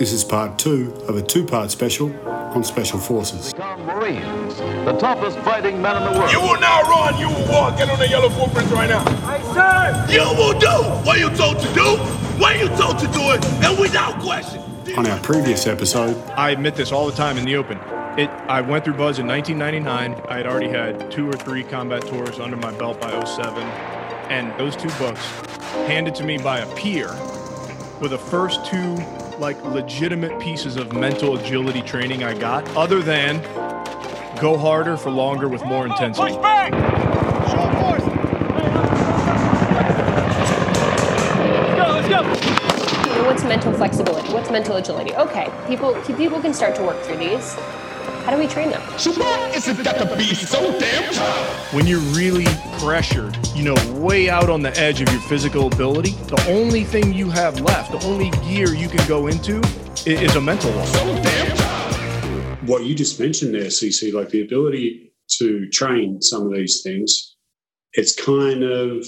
This is part two of a two part special on Special Forces. Marines, the toughest fighting men in the world. You will not run, you will walk. Get on the yellow footprints right now. Aye, sir. You will do what you told to do, when you told to do it, and without question. On our previous episode, I admit this all the time in the open. It, I went through BUD/S in 1999. I had already had two or three combat tours under my belt by 07. And those two books, handed to me by a peer, were the first two like legitimate pieces of mental agility training I got, other than go harder for longer with more intensity. Push back. Show force. Let's go, let's go. What's mental flexibility? What's mental agility? Okay, people people can start to work through these. How do we train them? So why is it that to be so damn tough? When you're really pressured, you know, way out on the edge of your physical ability, the only thing you have left, the only gear you can go into is a mental one. So damn tough. what you just mentioned there, CC, like the ability to train some of these things, it's kind of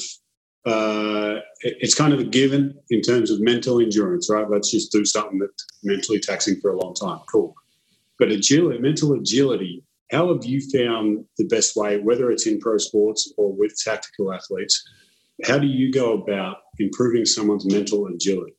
uh, it's kind of a given in terms of mental endurance, right? Let's just do something that's mentally taxing for a long time. Cool. But agility, mental agility, how have you found the best way, whether it's in pro sports or with tactical athletes? How do you go about improving someone's mental agility?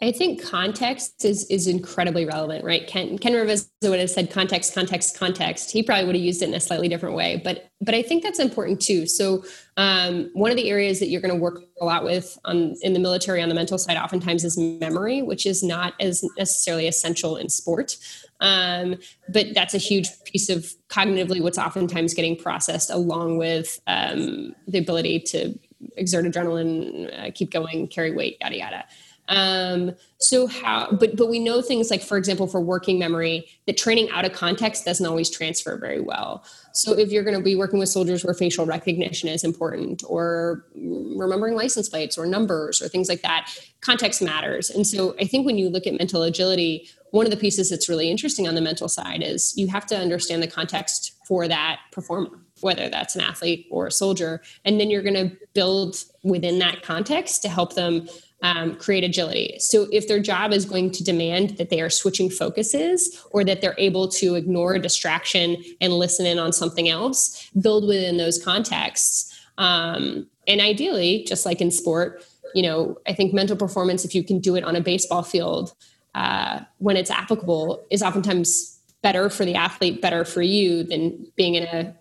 I think context is is incredibly relevant, right? Ken Ken Ravizza would have said context, context, context. He probably would have used it in a slightly different way, but but I think that's important too. So um, one of the areas that you're going to work a lot with on in the military on the mental side, oftentimes is memory, which is not as necessarily essential in sport. Um, but that's a huge piece of cognitively what's oftentimes getting processed along with um, the ability to exert adrenaline, uh, keep going, carry weight, yada yada. Um, so how, but but we know things like, for example, for working memory, that training out of context doesn't always transfer very well. So if you're going to be working with soldiers where facial recognition is important, or remembering license plates or numbers or things like that, context matters. And so I think when you look at mental agility, one of the pieces that's really interesting on the mental side is you have to understand the context for that performer whether that's an athlete or a soldier and then you're going to build within that context to help them um, create agility. So if their job is going to demand that they are switching focuses or that they're able to ignore a distraction and listen in on something else, build within those contexts. Um, and ideally, just like in sport, you know, I think mental performance, if you can do it on a baseball field uh, when it's applicable, is oftentimes better for the athlete, better for you than being in a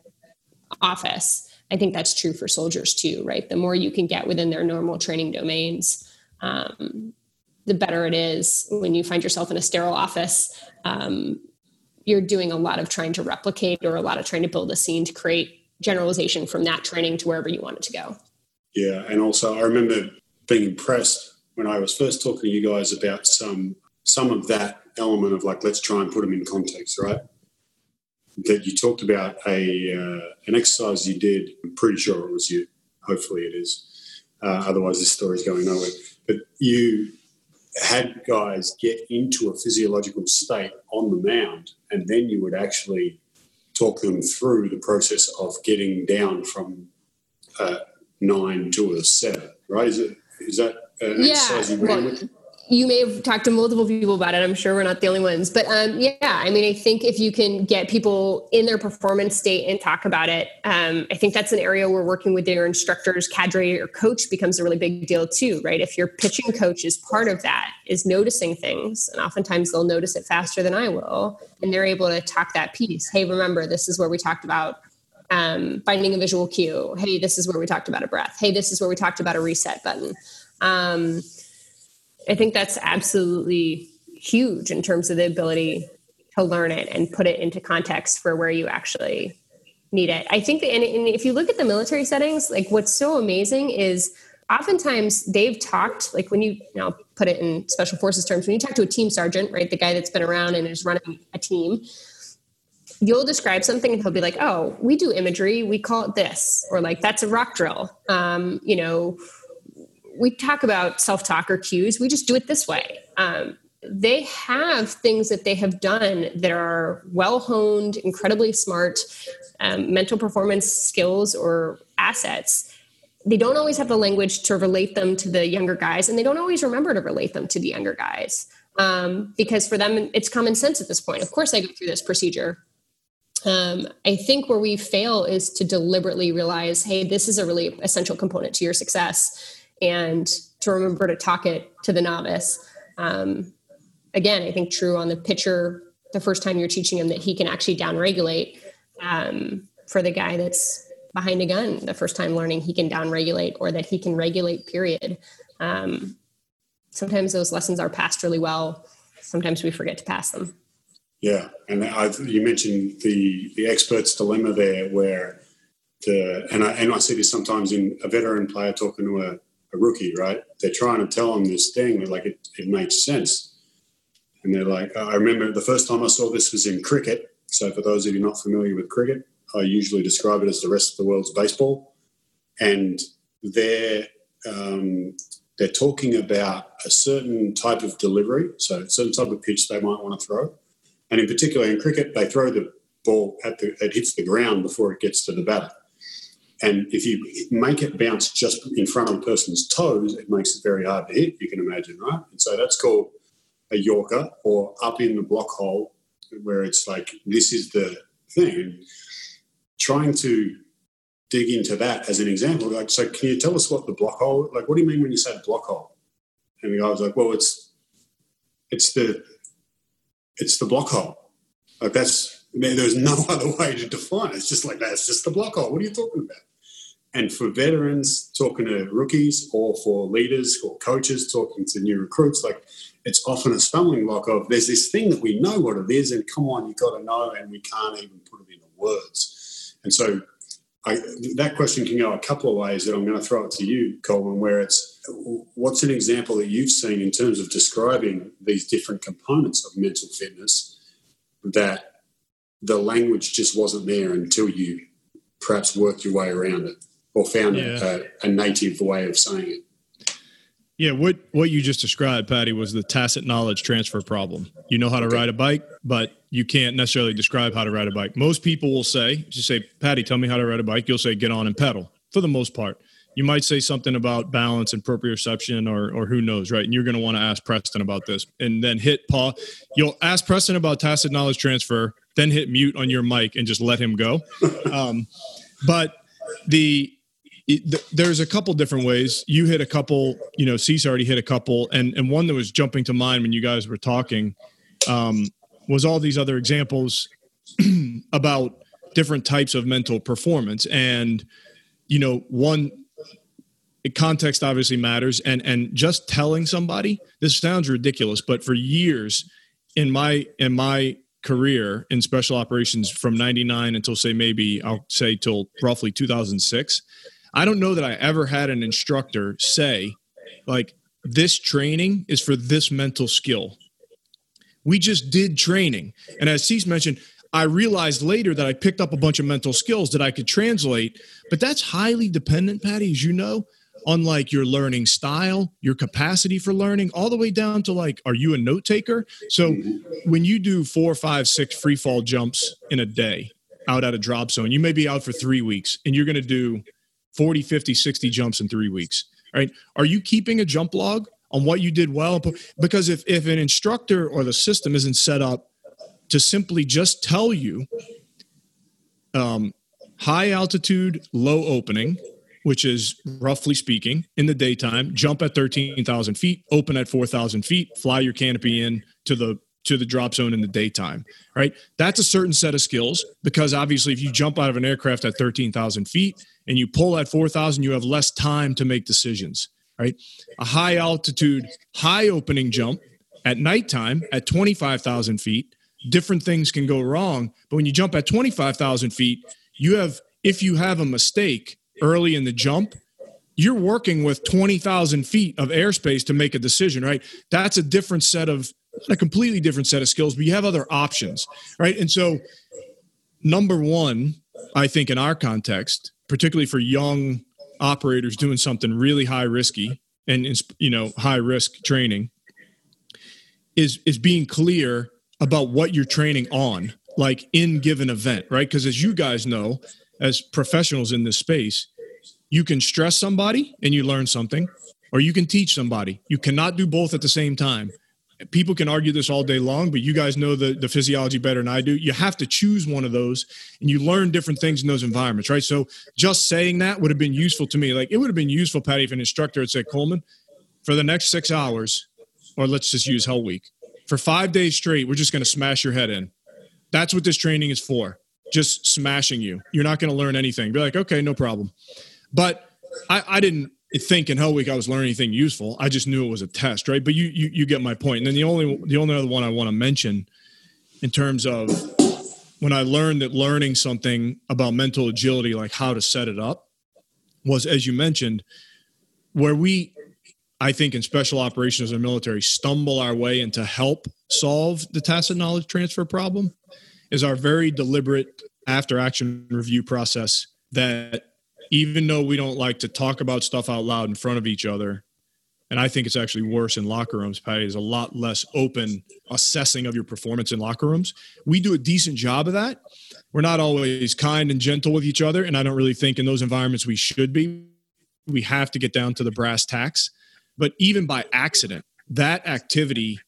office. I think that's true for soldiers too, right? The more you can get within their normal training domains, um, the better it is when you find yourself in a sterile office. Um, you're doing a lot of trying to replicate or a lot of trying to build a scene to create generalization from that training to wherever you want it to go. Yeah, and also I remember being impressed when I was first talking to you guys about some some of that element of like let's try and put them in context, right? That you talked about a uh, an exercise you did. I'm pretty sure it was you. Hopefully, it is. Uh, otherwise, this story's going nowhere. But you had guys get into a physiological state on the mound, and then you would actually talk them through the process of getting down from uh, nine to a seven. Right? Is it? Is that an Yeah, exercise you ran well, with? You may have talked to multiple people about it. I'm sure we're not the only ones, but um, yeah, I mean, I think if you can get people in their performance state and talk about it, um, I think that's an area where working with their instructors, cadre, or coach becomes a really big deal too, right? If your pitching coach is part of that, is noticing things, and oftentimes they'll notice it faster than I will, and they're able to talk that piece. Hey, remember, this is where we talked about um, finding a visual cue. Hey, this is where we talked about a breath. Hey, this is where we talked about a reset button. Um, I think that's absolutely huge in terms of the ability to learn it and put it into context for where you actually need it. I think that, and, and if you look at the military settings, like what's so amazing is oftentimes they've talked, like when you, know, put it in special forces terms, when you talk to a team sergeant, right, the guy that's been around and is running a team, you'll describe something and he'll be like, oh, we do imagery, we call it this, or like that's a rock drill. Um, you know, we talk about self-talk or cues we just do it this way um, they have things that they have done that are well honed incredibly smart um, mental performance skills or assets they don't always have the language to relate them to the younger guys and they don't always remember to relate them to the younger guys um, because for them it's common sense at this point. Of course, I go through this procedure. Um, I think where we fail is to deliberately realize, hey, this is a really essential component to your success, and to remember to talk it to the novice. Um, again, I think true on the pitcher the first time you're teaching him that he can actually downregulate. Um, for the guy that's behind a gun the first time learning he can downregulate or that he can regulate period um, sometimes those lessons are passed really well sometimes we forget to pass them yeah and I, you mentioned the the expert's dilemma there where the and I, and I see this sometimes in a veteran player talking to a, a rookie right? They're trying to tell them this thing like it, it makes sense. And they're like i remember the first time i saw this was in cricket. So for those of you not familiar with cricket I usually describe it as the rest of the world's baseball, and they're um, they're talking about a certain type of delivery, so a certain type of pitch they might want to throw, and in particular in cricket they throw the ball at the it hits the ground before it gets to the batter. And if you make it bounce just in front of a person's toes, it makes it very hard to hit, you can imagine, right? And so that's called a Yorker or up in the block hole, where it's like, this is the thing trying to dig into that as an example. Like, so can you tell us what the block hole? Like, what do you mean when you say block hole? And the guy was like, well, it's it's the it's the block hole. Like that's there's no other way to define it. It's just like that. It's just the block hole. What are you talking about? And for veterans talking to rookies, or for leaders or coaches talking to new recruits, like it's often a stumbling block of there's this thing that we know what it is, and come on, you've got to know, and we can't even put it into words. And so I, that question can go a couple of ways that I'm going to throw it to you, Colin, where it's what's an example that you've seen in terms of describing these different components of mental fitness that the language just wasn't there until you perhaps worked your way around it or found yeah. a, a native way of saying it? Yeah, what what you just described, Patty, was the tacit knowledge transfer problem. You know how to ride a bike, but you can't necessarily describe how to ride a bike. Most people will say, just say, Patty, tell me how to ride a bike. You'll say, get on and pedal for the most part. You might say something about balance and proprioception or, or who knows, right? And you're going to want to ask Preston about this and then hit Paul. You'll ask Preston about tacit knowledge transfer, then hit mute on your mic and just let him go. Um, but the there's a couple different ways. You hit a couple, you know, Cease already hit a couple, and and one that was jumping to mind when you guys were talking um, was all these other examples about different types of mental performance, and you know, one context obviously matters, and and just telling somebody this sounds ridiculous, but for years in my in my career in special operations from 99 until say maybe I'll say till roughly 2006 I don't know that I ever had an instructor say, like, this training is for this mental skill. We just did training. And as Cease mentioned, I realized later that I picked up a bunch of mental skills that I could translate, but that's highly dependent, Patty, as you know, on like your learning style, your capacity for learning, all the way down to like, are you a note taker? So when you do four, five, six free fall jumps in a day out at a drop zone, you may be out for three weeks and you're going to do 40, 50, 60 jumps in three weeks. Right? Are you keeping a jump log on what you did well? Because if, if an instructor or the system isn't set up to simply just tell you um, high altitude, low opening, which is roughly speaking in the daytime, jump at 13,000 feet, open at 4,000 feet, fly your canopy in to the to the drop zone in the daytime, right? That's a certain set of skills because obviously, if you jump out of an aircraft at 13,000 feet and you pull at 4,000, you have less time to make decisions, right? A high altitude, high opening jump at nighttime at 25,000 feet, different things can go wrong. But when you jump at 25,000 feet, you have, if you have a mistake early in the jump, you're working with 20,000 feet of airspace to make a decision, right? That's a different set of, a completely different set of skills, but you have other options, right? And so, number one, I think in our context, particularly for young operators doing something really high risky and you know high risk training is is being clear about what you're training on like in given event right? Because as you guys know as professionals in this space you can stress somebody and you learn something or you can teach somebody. You cannot do both at the same time people can argue this all day long, but you guys know the, the physiology better than I do. You have to choose one of those and you learn different things in those environments, right? So just saying that would have been useful to me. Like it would have been useful, Patty, if an instructor had said, Coleman, for the next six hours, or let's just use Hell Week, for five days straight, we're just going to smash your head in. That's what this training is for. Just smashing you. You're not going to learn anything. Be like, okay, no problem. But I, I didn't think in Hell oh, Week I was learning anything useful. I just knew it was a test, right? But you you, you get my point. And then the only the only other one I want to mention in terms of when I learned that learning something about mental agility, like how to set it up, was as you mentioned, where we I think in special operations or military stumble our way into help solve the tacit knowledge transfer problem is our very deliberate after action review process that even though we don't like to talk about stuff out loud in front of each other, and I think it's actually worse in locker rooms, Patty, is a lot less open assessing of your performance in locker rooms. We do a decent job of that. We're not always kind and gentle with each other. And I don't really think in those environments we should be. We have to get down to the brass tacks. But even by accident, that activity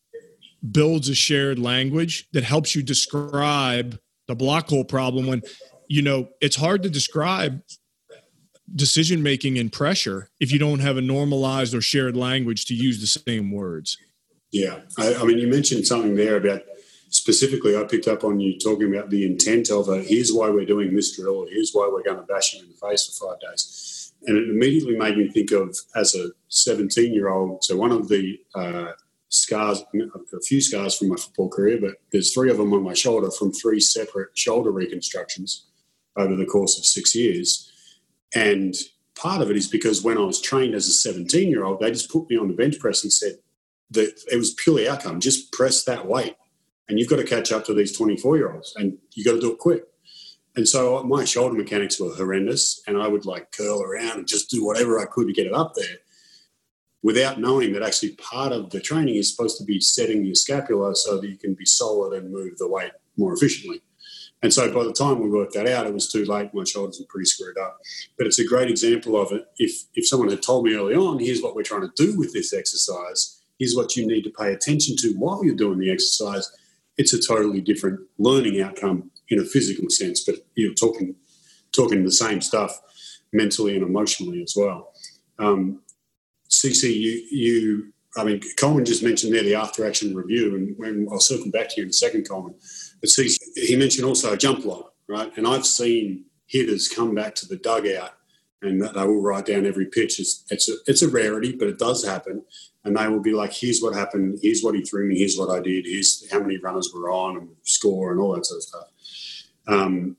builds a shared language that helps you describe the block hole problem when, you know, it's hard to describe decision making and pressure if you don't have a normalized or shared language to use the same words. Yeah, I, I, mean, you mentioned something there about specifically. I picked up on you talking about the intent of a. Here's why we're doing this drill. Here's why we're going to bash him in the face for five days, and it immediately made me think of as a 17 year old. So one of the uh, scars, a few scars from my football career, but there's three of them on my shoulder from three separate shoulder reconstructions over the course of six years and part of it is because when I was trained as a 17 year old, they just put me on the bench press and said that it was purely outcome. Just press that weight. And you've got to catch up to these 24 year olds and you've got to do it quick. And so my shoulder mechanics were horrendous and I would like curl around and just do whatever I could to get it up there without knowing that actually part of the training is supposed to be setting your scapula so that you can be solid and move the weight more efficiently. And so by the time we worked that out, it was too late. My shoulders were pretty screwed up. But it's a great example of it. If if someone had told me early on, here's what we're trying to do with this exercise, here's what you need to pay attention to while you're doing the exercise, it's a totally different learning outcome in a physical sense. But you're talking talking the same stuff mentally and emotionally as well. Um, CC, you you I mean, Coleman just mentioned there the after action review, and when I'll circle back to you in a second, Coleman. But see, he mentioned also a jump log, right? And I've seen hitters come back to the dugout and they will write down every pitch. It's, it's, a, it's a rarity, but it does happen. And they will be like, here's what happened, here's what he threw me, here's what I did, here's how many runners were on and score and all that sort of stuff. Um,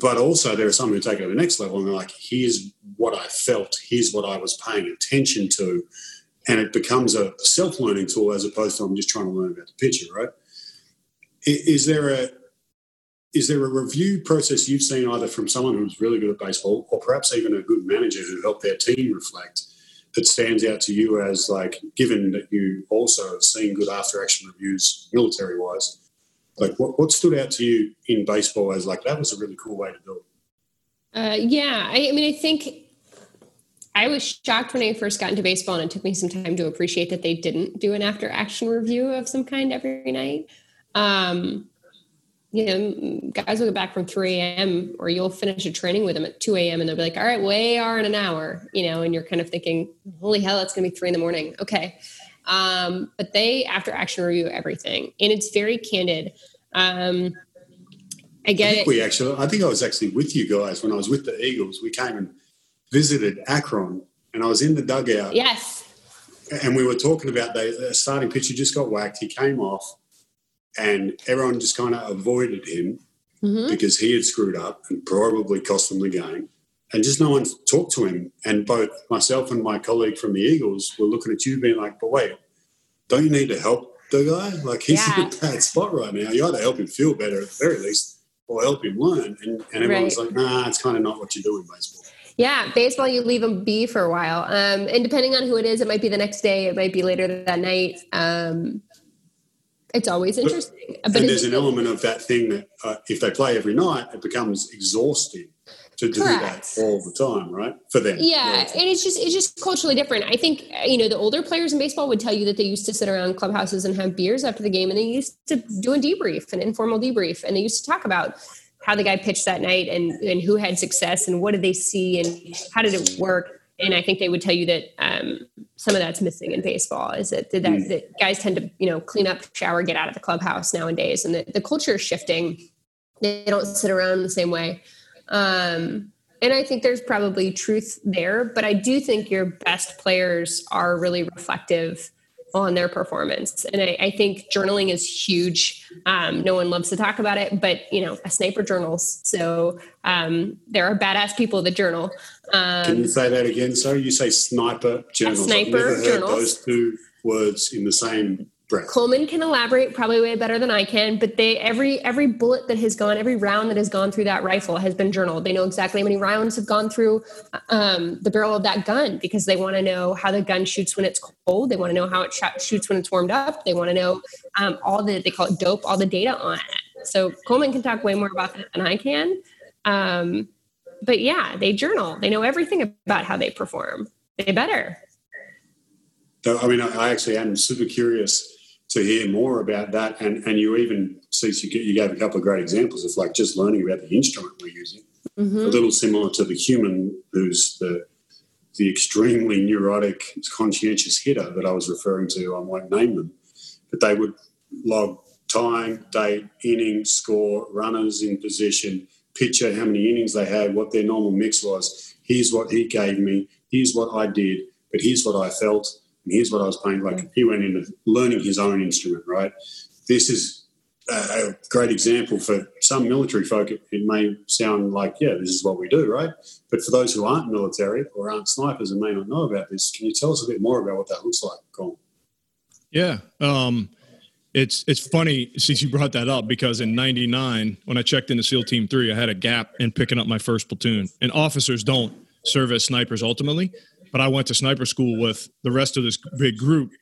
but also, there are some who take it to the next level and they're like, here's what I felt, here's what I was paying attention to. And it becomes a self learning tool as opposed to I'm just trying to learn about the pitcher, right? Is there a is there a review process you've seen either from someone who's really good at baseball or perhaps even a good manager who helped their team reflect that stands out to you as like given that you also have seen good after action reviews military wise like what, what stood out to you in baseball as like that was a really cool way to do it uh, yeah I, I mean i think I was shocked when I first got into baseball, and it took me some time to appreciate that they didn't do an after action review of some kind every night. Um, you know, guys will get back from 3 a.m. or you'll finish a training with them at 2 a.m. and they'll be like, all right, we are in an hour, you know, and you're kind of thinking, holy hell, it's going to be three in the morning. Okay. Um, but they after action review everything and it's very candid. Um, I get I it. We actually, I think I was actually with you guys when I was with the Eagles. We came and visited Akron and I was in the dugout. Yes. And we were talking about the starting pitcher just got whacked. He came off and everyone just kind of avoided him mm-hmm. because he had screwed up and probably cost them the game. And just no one talked to him. And both myself and my colleague from the Eagles were looking at you, being like, "But wait, don't you need to help the guy? Like he's yeah. in a bad spot right now. You either help him feel better at the very least, or help him learn." And, and everyone's right. like, "Nah, it's kind of not what you do in baseball." Yeah, baseball, you leave them be for a while. Um, and depending on who it is, it might be the next day, it might be later that night. Um, it's always interesting. But, but there's an element of that thing that uh, if they play every night, it becomes exhausting. to do Correct. that all the time, right? For them. Yeah, and it's just it's just culturally different. I think uh, you know the older players in baseball would tell you that they used to sit around clubhouses and have beers after the game, and they used to do a debrief, an informal debrief, and they used to talk about how the guy pitched that night and and who had success and what did they see and how did it work. And I think they would tell you that um, some of that's missing in baseball is that that, Mm. that guys tend to you know clean up, shower, get out of the clubhouse nowadays, and the, the culture is shifting. They don't sit around the same way. Um, and I think there's probably truth there, but I do think your best players are really reflective on their performance. And I, I think journaling is huge. Um, no one loves to talk about it, but you know, a sniper journals. So um, there are badass people that journal. Um, Can you say that again? Sorry, you say sniper journals. I've sniper never heard journals. those two words in the same Coleman can elaborate probably way better than I can, but they every every bullet that has gone, every round that has gone through that rifle has been journaled. They know exactly how many rounds have gone through um, the barrel of that gun because they want to know how the gun shoots when it's cold. They want to know how it sh- shoots when it's warmed up. They want to know um, all the they call it dope, all the data on it. So Coleman can talk way more about that than I can. Um, but yeah, they journal. They know everything about how they perform. They better. I mean, I actually am super curious to hear more about that. And and you even see you, gave a couple of great examples of like just learning about the instrument we're using. Mm-hmm. A little similar to the human who's the the extremely neurotic, conscientious hitter that I was referring to. I won't name them, but they would log time, date, inning, score, runners in position, picture how many innings they had, what their normal mix was. Here's what he gave me. Here's what I did. But here's what I felt. And here's what I was playing. Like he went into learning his own instrument, right? This is a great example for some military folk. It, it may sound like, yeah, this is what we do, right? But for those who aren't military or aren't snipers and may not know about this, can you tell us a bit more about what that looks like? Colin? Yeah. Um, it's it's funny since you brought that up because in '99 when I checked into SEAL Team Three, I had a gap in picking up my first platoon. And officers don't serve as snipers ultimately, but I went to sniper school with the rest of this big group.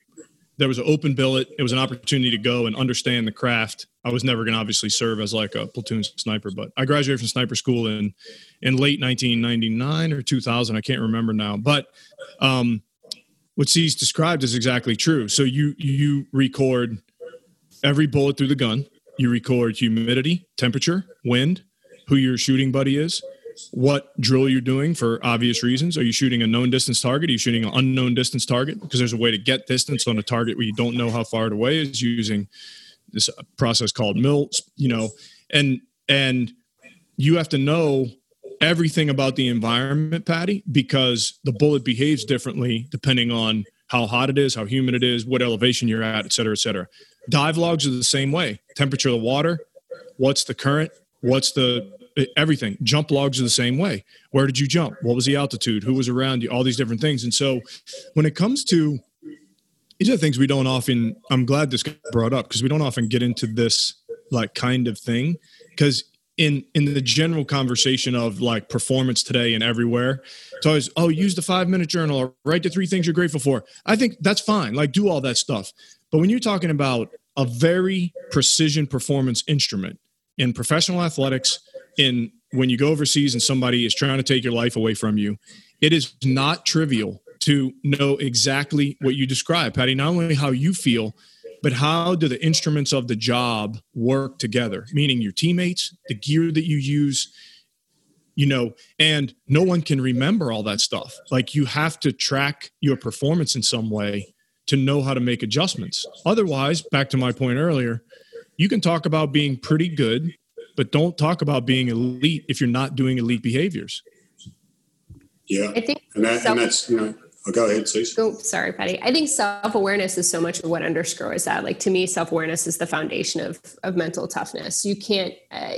There was an open billet. It was an opportunity to go and understand the craft. I was never going to obviously serve as like a platoon sniper, but I graduated from sniper school in in late 1999 or 2000. I can't remember now, but um, what C's described is exactly true. So you you record every bullet through the gun. You record humidity, temperature, wind, who your shooting buddy is, what drill you're doing for obvious reasons. Are you shooting a known distance target? Are you shooting an unknown distance target? Because there's a way to get distance on a target where you don't know how far it away is using this process called MILT, you know, and and you have to know everything about the environment, Patty, because the bullet behaves differently depending on how hot it is, how humid it is, what elevation you're at, et cetera, et cetera. Dive logs are the same way. Temperature of the water, what's the current, what's the everything. Jump logs are the same way. Where did you jump? What was the altitude? Who was around you? All these different things. And so when it comes to these are things we don't often i'm glad this got brought up because we don't often get into this like kind of thing because in in the general conversation of like performance today and everywhere it's always oh use the five minute journal or write the three things you're grateful for i think that's fine like do all that stuff but when you're talking about a very precision performance instrument in professional athletics in when you go overseas and somebody is trying to take your life away from you it is not trivial to know exactly what you describe, Patty, not only how you feel, but how do the instruments of the job work together, meaning your teammates, the gear that you use, you know, and no one can remember all that stuff. Like you have to track your performance in some way to know how to make adjustments. Otherwise, back to my point earlier, you can talk about being pretty good, but don't talk about being elite if you're not doing elite behaviors. Yeah. I think And, that, self- and that's, you know, oh, go ahead, Cece. Oh, sorry, Patty. I think self awareness is so much of what underscores that. Like to me, self awareness is the foundation of of mental toughness. You can't. Uh,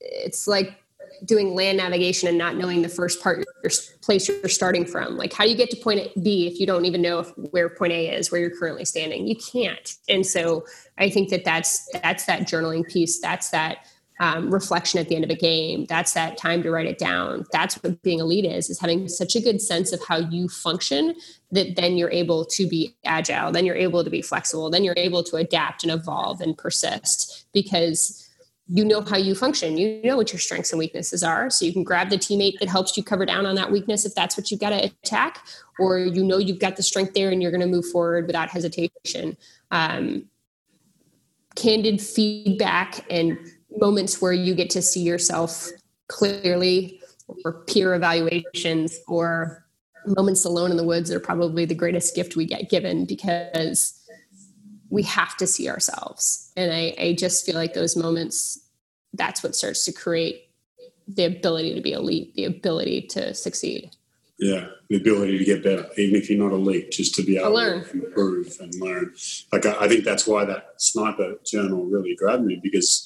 it's like doing land navigation and not knowing the first part your place you're starting from. Like how do you get to point B if you don't even know if, where point A is, where you're currently standing? You can't. And so I think that that's that's that journaling piece. That's that um, reflection at the end of a game. That's that time to write it down. That's what being elite is, is having such a good sense of how you function that then you're able to be agile, then you're able to be flexible, then you're able to adapt and evolve and persist because you know how you function. You know what your strengths and weaknesses are. So you can grab the teammate that helps you cover down on that weakness if that's what you've got to attack, or you know you've got the strength there and you're going to move forward without hesitation. Um, candid feedback and moments where you get to see yourself clearly, or peer evaluations, or moments alone in the woods are probably the greatest gift we get given because we have to see ourselves. And I, I just feel like those moments, that's what starts to create the ability to be elite, the ability to succeed. Yeah, the ability to get better, even if you're not elite, just to be able to learn. improve and learn. Like I, I think that's why that sniper journal really grabbed me because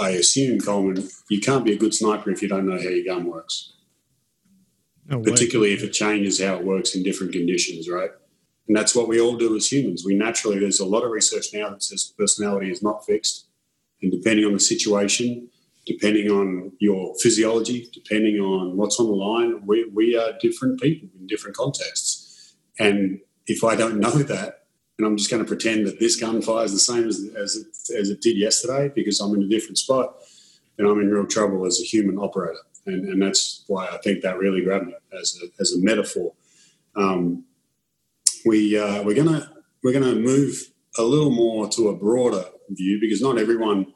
I assume Coleman, you can't be a good sniper if you don't know how your gun works, No particularly if it changes how it works in different conditions, right? And that's what we all do as humans. We naturally, there's a lot of research now that says personality is not fixed. And depending on the situation, depending on your physiology, depending on what's on the line, we, we are different people in different contexts. And if I don't know that, and I'm just going to pretend that this gun fires the same as, as, it, as it did yesterday because I'm in a different spot, then I'm in real trouble as a human operator. And, and that's why I think that really grabbed me as a, as a metaphor. Um, we uh, we're gonna we're gonna move a little more to a broader view because not everyone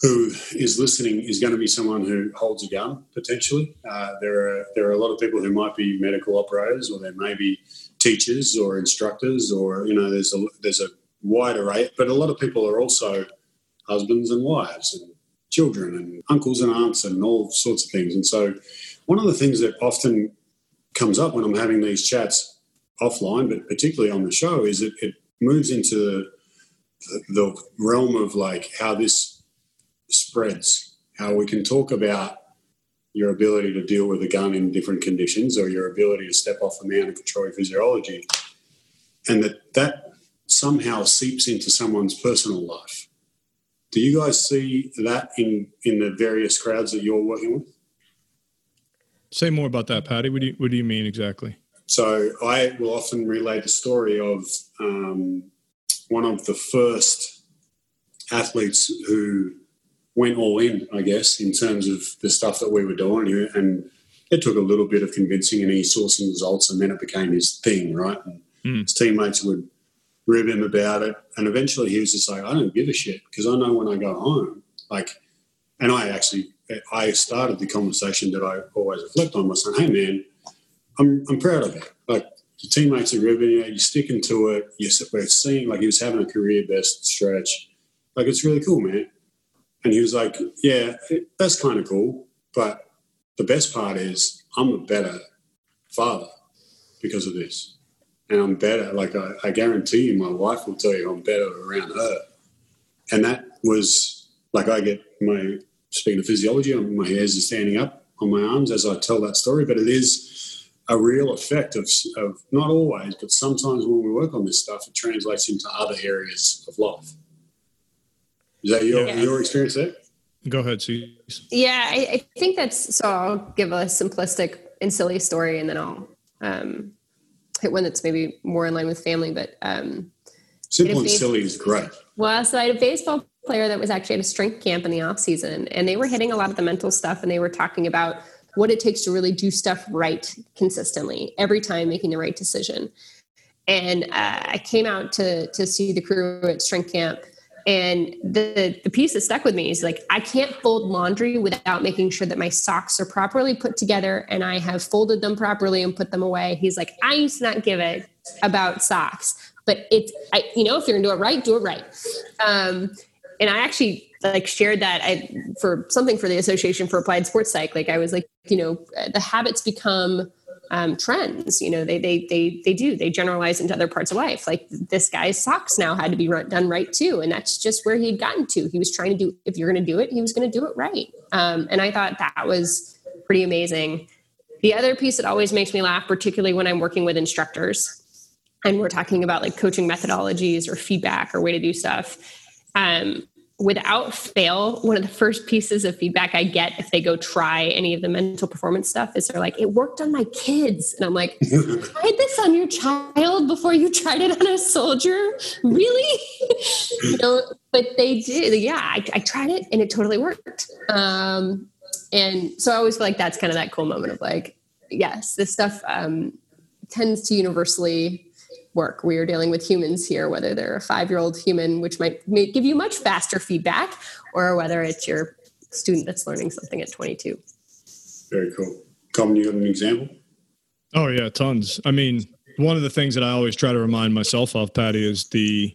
who is listening is going to be someone who holds a gun potentially. Uh, there are there are a lot of people who might be medical operators, or there may be teachers or instructors, or you know, there's a there's a wide array. But a lot of people are also husbands and wives and children and uncles and aunts and all sorts of things. And so, one of the things that often comes up when I'm having these chats offline, but particularly on the show, is that it moves into the, the realm of like how this spreads, how we can talk about your ability to deal with a gun in different conditions or your ability to step off the mount and control your physiology, and that that somehow seeps into someone's personal life. Do you guys see that in in the various crowds that you're working with? Say more about that, Patty. What do you, what do you mean exactly? So I will often relay the story of um, one of the first athletes who went all in, I guess, in terms of the stuff that we were doing. And it took a little bit of convincing, and he saw some results, and then it became his thing, right? And Mm. his teammates would rib him about it. And eventually he was just like, I don't give a shit because I know when I go home, like, and I actually, I started the conversation that I always reflect on by saying, hey, man, I'm, I'm proud of you. Like, your teammates are ribbing you, you're sticking to it. You're, we're seeing like he was having a career best stretch. Like, it's really cool, man. And he was like, yeah, that's kind of cool. But the best part is I'm a better father because of this. And I'm better. Like, I, I guarantee you, my wife will tell you I'm better around her. And that was like, I get my, speaking of physiology, my hairs are standing up on my arms as I tell that story. But it is a real effect of, of not always, but sometimes when we work on this stuff, it translates into other areas of life. Is that your, Yeah. your experience there? Go ahead, Cece. Yeah, I, I think that's so. I'll give a simplistic and silly story, and then I'll um, hit one that's maybe more in line with family. But um, Simple and silly is great. well, so I had a baseball player that was actually at a strength camp in the off season, and they were hitting a lot of the mental stuff, and they were talking about what it takes to really do stuff right consistently every time, making the right decision. And uh, I came out to to see the crew at strength camp, and the the piece that stuck with me is like I can't fold laundry without making sure that my socks are properly put together and I have folded them properly and put them away. He's like, I used to not give a about socks, but it's I, you know, if you're gonna do it right, do it right. Um, and I actually like shared that I, for something for the Association for Applied Sports Psych. Like I was like, you know, the habits become um, trends. You know, they they they they do. They generalize into other parts of life. Like this guy's socks now had to be run, done right too, and that's just where he'd gotten to. He was trying to do. If you're going to do it, he was going to do it right. Um, and I thought that was pretty amazing. The other piece that always makes me laugh, particularly when I'm working with instructors, and we're talking about like coaching methodologies or feedback or way to do stuff. Um, without fail, one of the first pieces of feedback I get if they go try any of the mental performance stuff is they're like, it worked on my kids. And I'm like, tried this on your child before you tried it on a soldier? Really? you know, but they did. Yeah, I, I tried it and it totally worked. Um, and so I always feel like that's kind of that cool moment of like, yes, this stuff um, tends to universally work. We are dealing with humans here, whether they're a five year old human, which might, may give you much faster feedback, or whether it's your student that's learning something at 22. Very cool. Colin, you got an example? Oh yeah, tons. I mean, one of the things that I always try to remind myself of, Patty, is the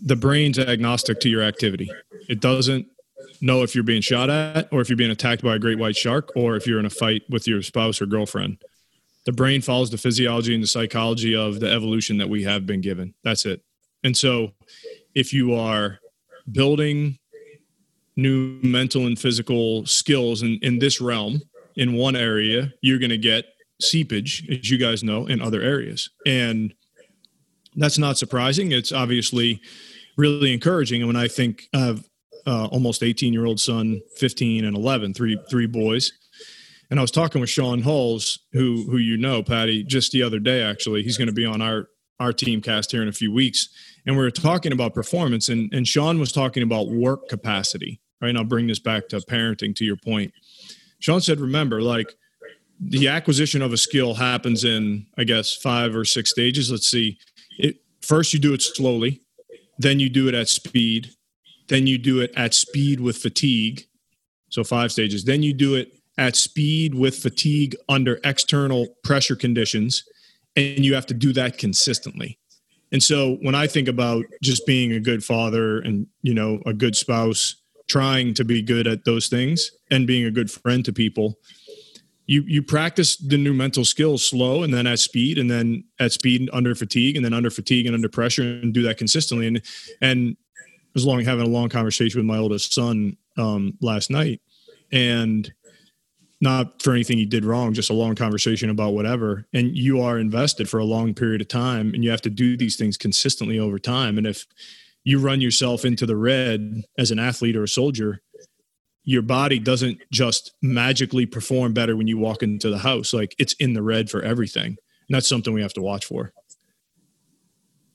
the brain's agnostic to your activity. It doesn't know if you're being shot at or if you're being attacked by a great white shark or if you're in a fight with your spouse or girlfriend. The brain follows the physiology and the psychology of the evolution that we have been given. That's it. And so if you are building new mental and physical skills in, in this realm in one area, you're going to get seepage, as you guys know, in other areas. And that's not surprising. It's obviously really encouraging. And when I think of uh, almost 18 year old son, 15 and 11, three, three boys. And I was talking with Sean Hulls, who, who you know, Patty, just the other day, actually, he's going to be on our, our team cast here in a few weeks. And we were talking about performance and, and Sean was talking about work capacity, right? And I'll bring this back to parenting to your point. Sean said, remember, like the acquisition of a skill happens in, I guess, five or six stages. Let's see. It, first, you do it slowly, then you do it at speed, then you do it at speed with fatigue. So five stages. Then you do it at speed with fatigue under external pressure conditions. And you have to do that consistently. And so when I think about just being a good father and, you know, a good spouse, trying to be good at those things and being a good friend to people, you you practice the new mental skills slow and then at speed and then at speed under fatigue and then under fatigue and under pressure and do that consistently and and was long having a long conversation with my oldest son um, last night, and not for anything he did wrong, just a long conversation about whatever. And you are invested for a long period of time, and you have to do these things consistently over time. And if you run yourself into the red as an athlete or a soldier, your body doesn't just magically perform better when you walk into the house. Like it's in the red for everything. And that's something we have to watch for.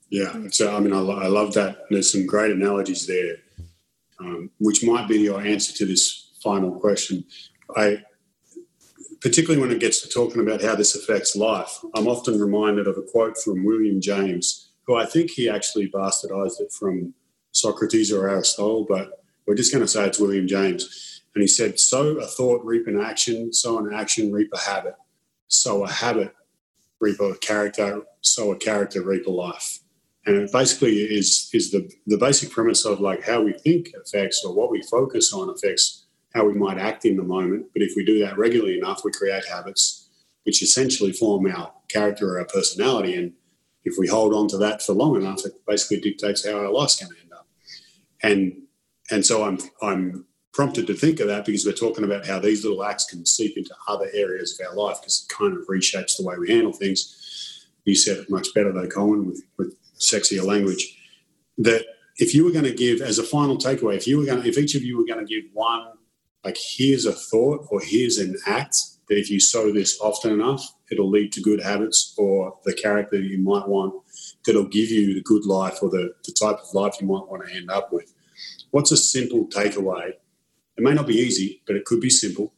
Yeah, so I mean, I, I love that. There's some great analogies there, um, which might be your answer to this final question. I, particularly when it gets to talking about how this affects life, I'm often reminded of a quote from William James, who I think he actually bastardized it from Socrates or Aristotle, but we're just going to say it's William James. And he said, "Sow a thought, reap an action. Sow an action, reap a habit. Sow a habit, reap a character. Sow a character, reap a life." and it basically is is the the basic premise of like how we think affects or what we focus on affects how we might act in the moment. But if we do that regularly enough, we create habits which essentially form our character or our personality. And if we hold on to that for long enough, it basically dictates how our life's going to end up. And and so I'm I'm prompted to think of that because we're talking about how these little acts can seep into other areas of our life because it kind of reshapes the way we handle things. You said it much better though, Colin, with, with sexier language, that if you were going to give as a final takeaway, if you were going to, if each of you were going to give one, like here's a thought or here's an act that if you sow this often enough, it'll lead to good habits or the character you might want that'll give you the good life or the, the type of life you might want to end up with. What's a simple takeaway? It may not be easy, but it could be simple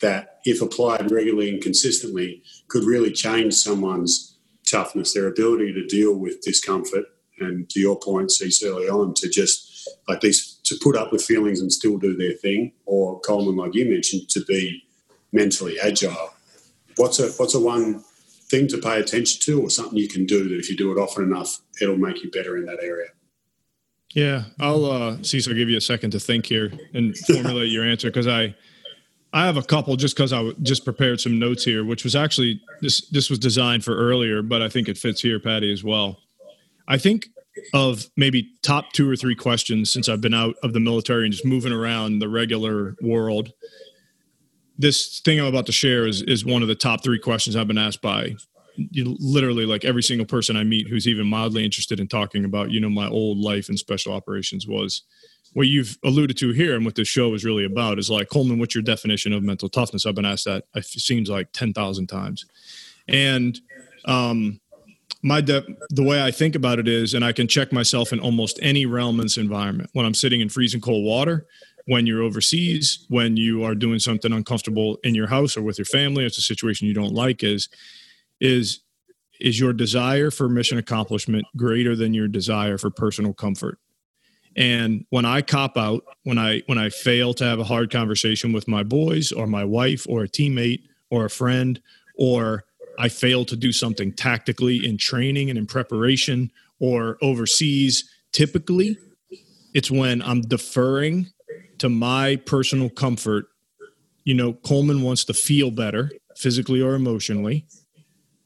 that if applied regularly and consistently could really change someone's toughness, their ability to deal with discomfort, and to your point, cease early on to just like these to put up with feelings and still do their thing, or Coleman, like you mentioned, to be mentally agile. What's a what's a one thing to pay attention to, or something you can do that if you do it often enough, it'll make you better in that area. Yeah, I'll uh, Cecil give you a second to think here and formulate your answer because I I have a couple just because I just prepared some notes here, which was actually this this was designed for earlier, but I think it fits here, Patty, as well. I think of maybe top two or three questions since I've been out of the military and just moving around the regular world. This thing I'm about to share is is one of the top three questions I've been asked by literally like every single person I meet who's even mildly interested in talking about, you know, my old life in special operations was what you've alluded to here and what this show is really about is like Coleman, what's your definition of mental toughness? I've been asked that it seems like ten thousand times, and um, my de- the way I think about it is, and I can check myself in almost any realm this environment. When I'm sitting in freezing cold water, when you're overseas, when you are doing something uncomfortable in your house or with your family, it's a situation you don't like. Is is is your desire for mission accomplishment greater than your desire for personal comfort? And when I cop out, when I when I fail to have a hard conversation with my boys or my wife or a teammate or a friend, or I fail to do something tactically in training and in preparation or overseas, typically it's when I'm deferring to my personal comfort. You know, Coleman wants to feel better physically or emotionally.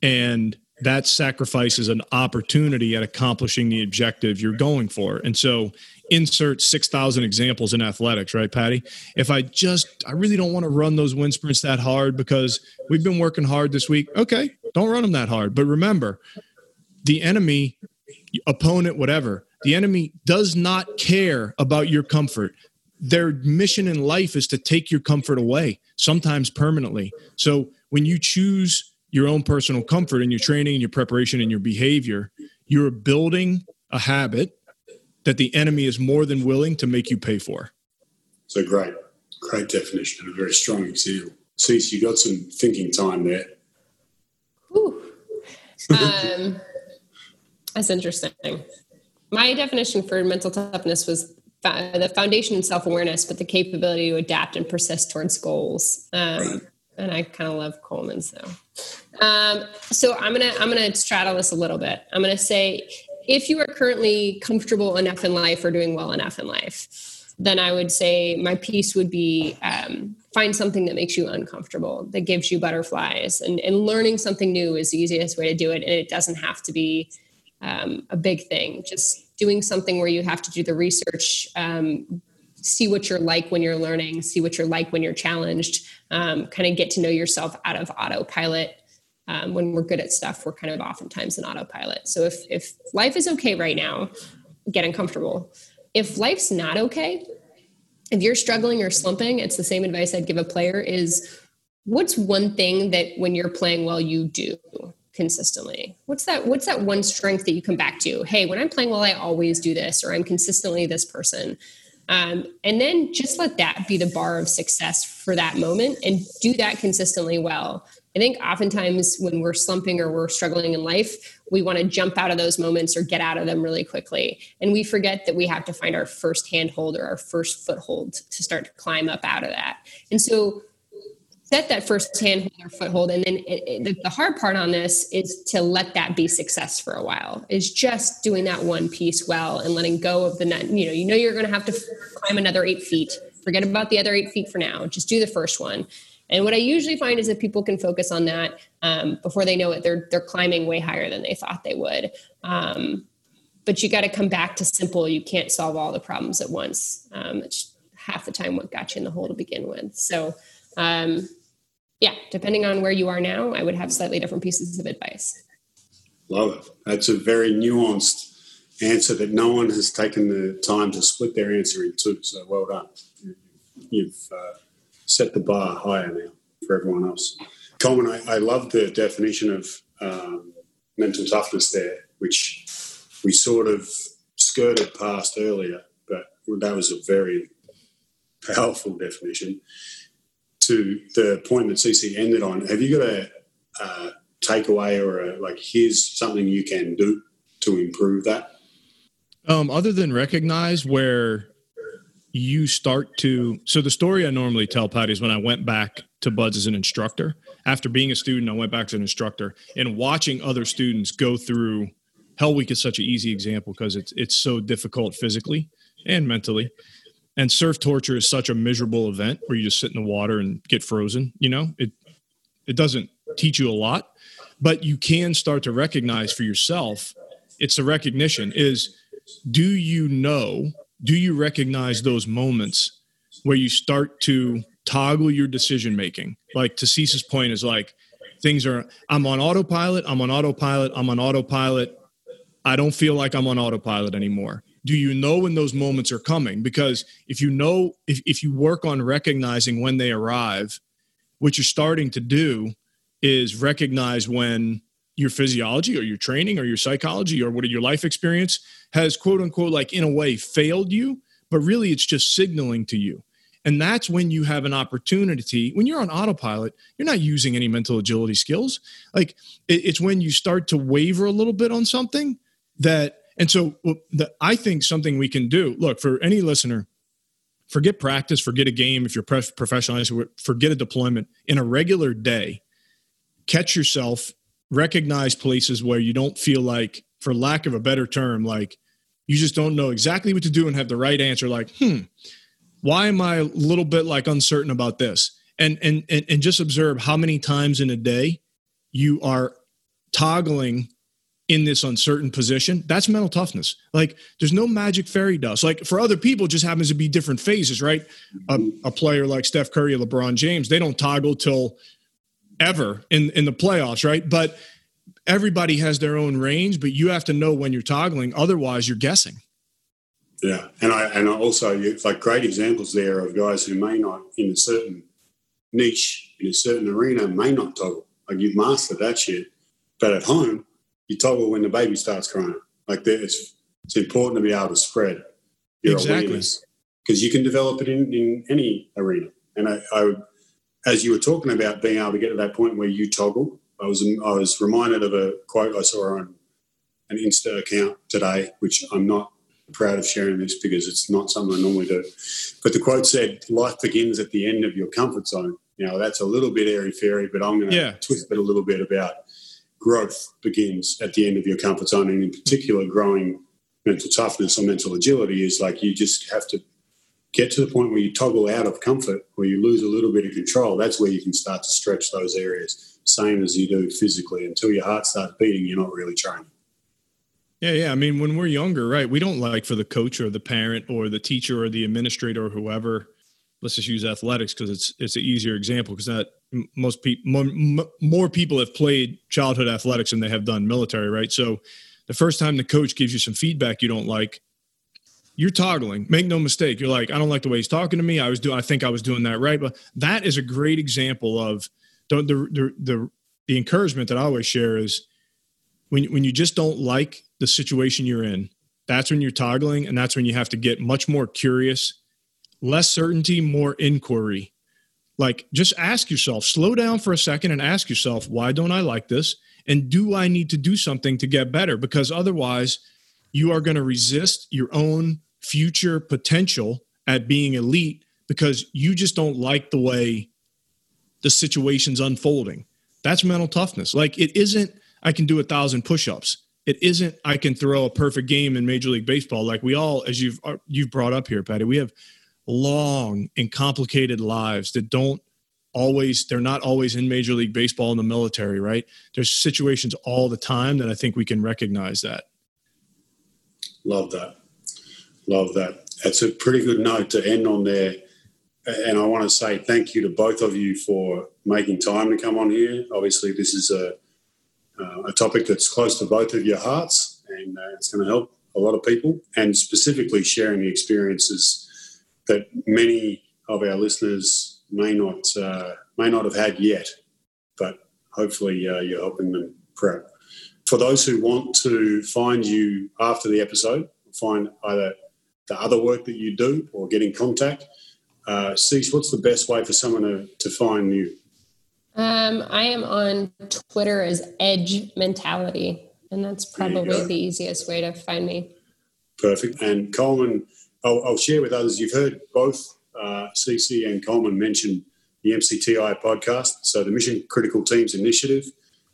And that sacrifices an opportunity at accomplishing the objective you're going for. And so insert 6,000 examples in athletics, right, Patty? If I just, I really don't want to run those wind sprints that hard because we've been working hard this week. Okay, don't run them that hard. But remember, the enemy, opponent, whatever, the enemy does not care about your comfort. Their mission in life is to take your comfort away, sometimes permanently. So when you choose your own personal comfort in your training and your preparation and your behavior, you're building a habit that the enemy is more than willing to make you pay for. So great, great definition and a very strong example. Cease, you got some thinking time there. Whew. Um, that's interesting. My definition for mental toughness was the foundation and self awareness, but the capability to adapt and persist towards goals. Um, right. And I kind of love Coleman's though. Um, so I'm gonna I'm gonna straddle this a little bit. I'm gonna say if you are currently comfortable enough in life or doing well enough in life, then I would say my piece would be um, find something that makes you uncomfortable, that gives you butterflies, and and learning something new is the easiest way to do it, and it doesn't have to be um, a big thing. Just doing something where you have to do the research. Um, see what you're like when you're learning see what you're like when you're challenged um, kind of get to know yourself out of autopilot um, when we're good at stuff, we're kind of oftentimes in autopilot. So if if life is okay right now, get uncomfortable. If life's not okay, if you're struggling or slumping, it's the same advice I'd give a player is what's one thing that when you're playing well you do consistently what's that what's that one strength that you come back to hey when i'm playing well i always do this or i'm consistently this person um, and then just let that be the bar of success for that moment and do that consistently well I think oftentimes when we're slumping or we're struggling in life, we want to jump out of those moments or get out of them really quickly. And we forget that we have to find our first handhold or our first foothold to start to climb up out of that. And so set that first handhold or foothold. And then it, it, the hard part on this is to let that be success for a while, is just doing that one piece well and letting go of the net. You know, you know, you're going to have to climb another eight feet. Forget about the other eight feet for now. Just do the first one and what I usually find is that people can focus on that um, before they know it, they're they're climbing way higher than they thought they would. Um, but you got to come back to simple. You can't solve all the problems at once. Um, it's half the time what got you in the hole to begin with. So, um, yeah, depending on where you are now, I would have slightly different pieces of advice. Love it. That's a very nuanced answer that no one has taken the time to split their answer in two. So well done. You've uh, set the bar higher now for everyone else. Coleman, I, I love the definition of um, mental toughness there, which we sort of skirted past earlier, but that was a very powerful definition. To the point that CC ended on, have you got a, a takeaway or a, like, here's something you can do to improve that? Um, other than recognize where you start to so the story i normally tell patty is when i went back to BUD/S as an instructor. After being a student i went back as an instructor and watching other students go through hell week is such an easy example because it's it's so difficult physically and mentally. And surf torture is such a miserable event where you just sit in the water and get frozen you know? It it doesn't teach you a lot but you can start to recognize for yourself it's the recognition is do you know do you recognize those moments where you start to toggle your decision making? Like to Cease's point is like things are I'm on autopilot, I'm on autopilot, I'm on autopilot. I don't feel like I'm on autopilot anymore. Do you know when those moments are coming? Because if you know, if, if you work on recognizing when they arrive, what you're starting to do is recognize when your physiology or your training or your psychology or what your life experience has quote unquote like in a way failed you but really it's just signaling to you. And that's when you have an opportunity when you're on autopilot you're not using any mental agility skills. Like it's when you start to waver a little bit on something that and so the, i think something we can do look for any listener forget practice forget a game if you're professional forget a deployment. In a regular day catch yourself recognize places where you don't feel like, for lack of a better term, like you just don't know exactly what to do and have the right answer. Like, hmm, why am I a little bit like uncertain about this? And and and, and just observe how many times in a day you are toggling in this uncertain position that's mental toughness like there's no magic fairy dust like for other people just happens to be different phases right a, a, player like steph curry or lebron james they don't toggle till ever in in the playoffs, right? But everybody has their own range, but you have to know when you're toggling. Otherwise, you're guessing. Yeah, and I and also like great examples there of guys who may not in a certain niche in a certain arena may not toggle. Like you've mastered that shit, but at home you toggle when the baby starts crying. Like it's it's important to be able to spread your exactly. awareness because you can develop it in, in any arena. And I, I would as you were talking about being able to get to that point where you toggle, I was I was reminded of a quote I saw on an Insta account today, which I'm not proud of sharing this because it's not something I normally do. But the quote said, "Life begins at the end of your comfort zone." You know, that's a little bit airy fairy, but I'm going to yeah. twist it a little bit about growth begins at the end of your comfort zone, and in particular, growing mental toughness or mental agility is like you just have to get to the point where you toggle out of comfort, where you lose a little bit of control, that's where you can start to stretch those areas, same as you do physically. Until your heart starts beating, you're not really training. Yeah, yeah. I mean, when we're younger, right, we don't like for the coach or the parent or the teacher or the administrator or whoever. Let's just use athletics because it's it's an easier example because that most people more, more people have played childhood athletics than they have done military, right? So the first time the coach gives you some feedback you don't like, you're toggling. Make no mistake. You're like, I don't like the way he's talking to me. I was doing. I think I was doing that right. But that is a great example of the the the, the encouragement that I always share is when when you just don't like the situation you're in. That's when you're toggling, and that's when you have to get much more curious, less certainty, more inquiry. Like, just ask yourself, slow down for a second and ask yourself, why don't I like this? And do I need to do something to get better? Because otherwise, you are going to resist your own future potential at being elite because you just don't like the way the situation's unfolding. That's mental toughness. Like it isn't, I can do a thousand push-ups. It isn't, I can throw a perfect game in Major League Baseball. Like we all, as you've uh, you've brought up here, Patty, we have long and complicated lives that don't always they're not always in major league baseball in the military right there's situations all the time that i think we can recognize that Love that. Love that. That's a pretty good note to end on there. And I want to say thank you to both of you for making time to come on here. Obviously, this is a, uh, a topic that's close to both of your hearts, and uh, it's going to help a lot of people, and specifically sharing the experiences that many of our listeners may not uh, may not have had yet, but hopefully uh, you're helping them prep for those who want to find you after the episode, find either the other work that you do or get in contact, uh, Cease, what's the best way for someone to, to find you? Um, I am on Twitter as Edge Mentality, and that's probably the easiest way to find me. Perfect. And Coleman, I'll, I'll share with others. You've heard both uh, CC and Coleman mention the MCTI podcast, so the Mission Critical Teams Initiative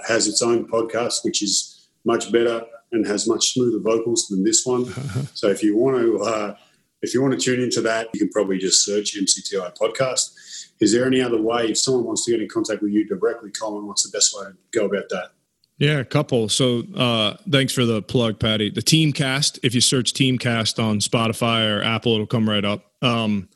has its own podcast, which is much better and has much smoother vocals than this one. so if you want to, uh, if you want to tune into that, you can probably just search MCTI podcast. Is there any other way if someone wants to get in contact with you directly, Colin? What's the best way to go about that? Yeah, a couple. So uh, thanks for the plug, Patty. The Teamcast, if you search Teamcast on Spotify or Apple, it'll come right up. Um,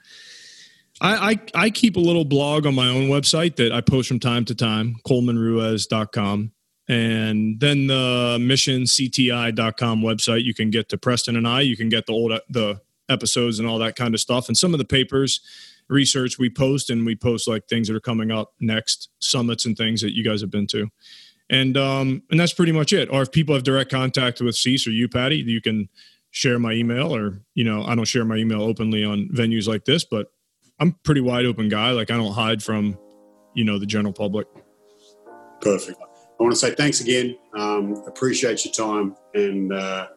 I, I, I keep a little blog on my own website that I post from time to time, colemanruiz.com. And then the missioncti.com website, you can get to Preston and I, you can get the old the episodes and all that kind of stuff. And some of the papers, research we post, and we post like things that are coming up next, summits and things that you guys have been to. and um, and that's pretty much it. Or if people have direct contact with Cease or you, Patty, you can share my email. Or you know, I don't share my email openly on venues like this, but I'm pretty wide open guy. Like I don't hide from you know the general public. Perfect. I want to say thanks again. Um, appreciate your time, and uh,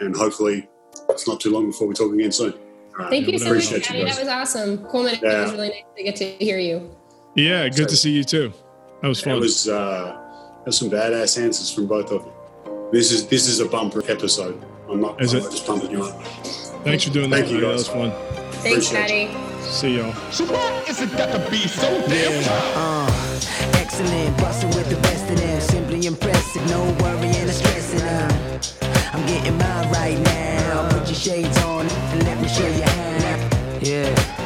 and hopefully it's not too long before we talk again soon. All right. Thank you so much, Appreciate you guys. That was awesome. Coleman. It was really nice to get to hear you. Yeah, good to see you too. That was fun. That fun. was uh, there's some badass answers from both of you. This is this is a bumper episode. I'm not. Is I'm it? not just pumping you up. Thanks for doing that. Thank you, Patty. That guys. was fun. Thanks, Appreciate Patty. See y'all. So why is it got to be so damn tough? excellent. Bustin' with the best of them, simply impressive. No worrying or stressing. I'm, I'm getting mine right now. Put your shades on and let me show you how. Yeah.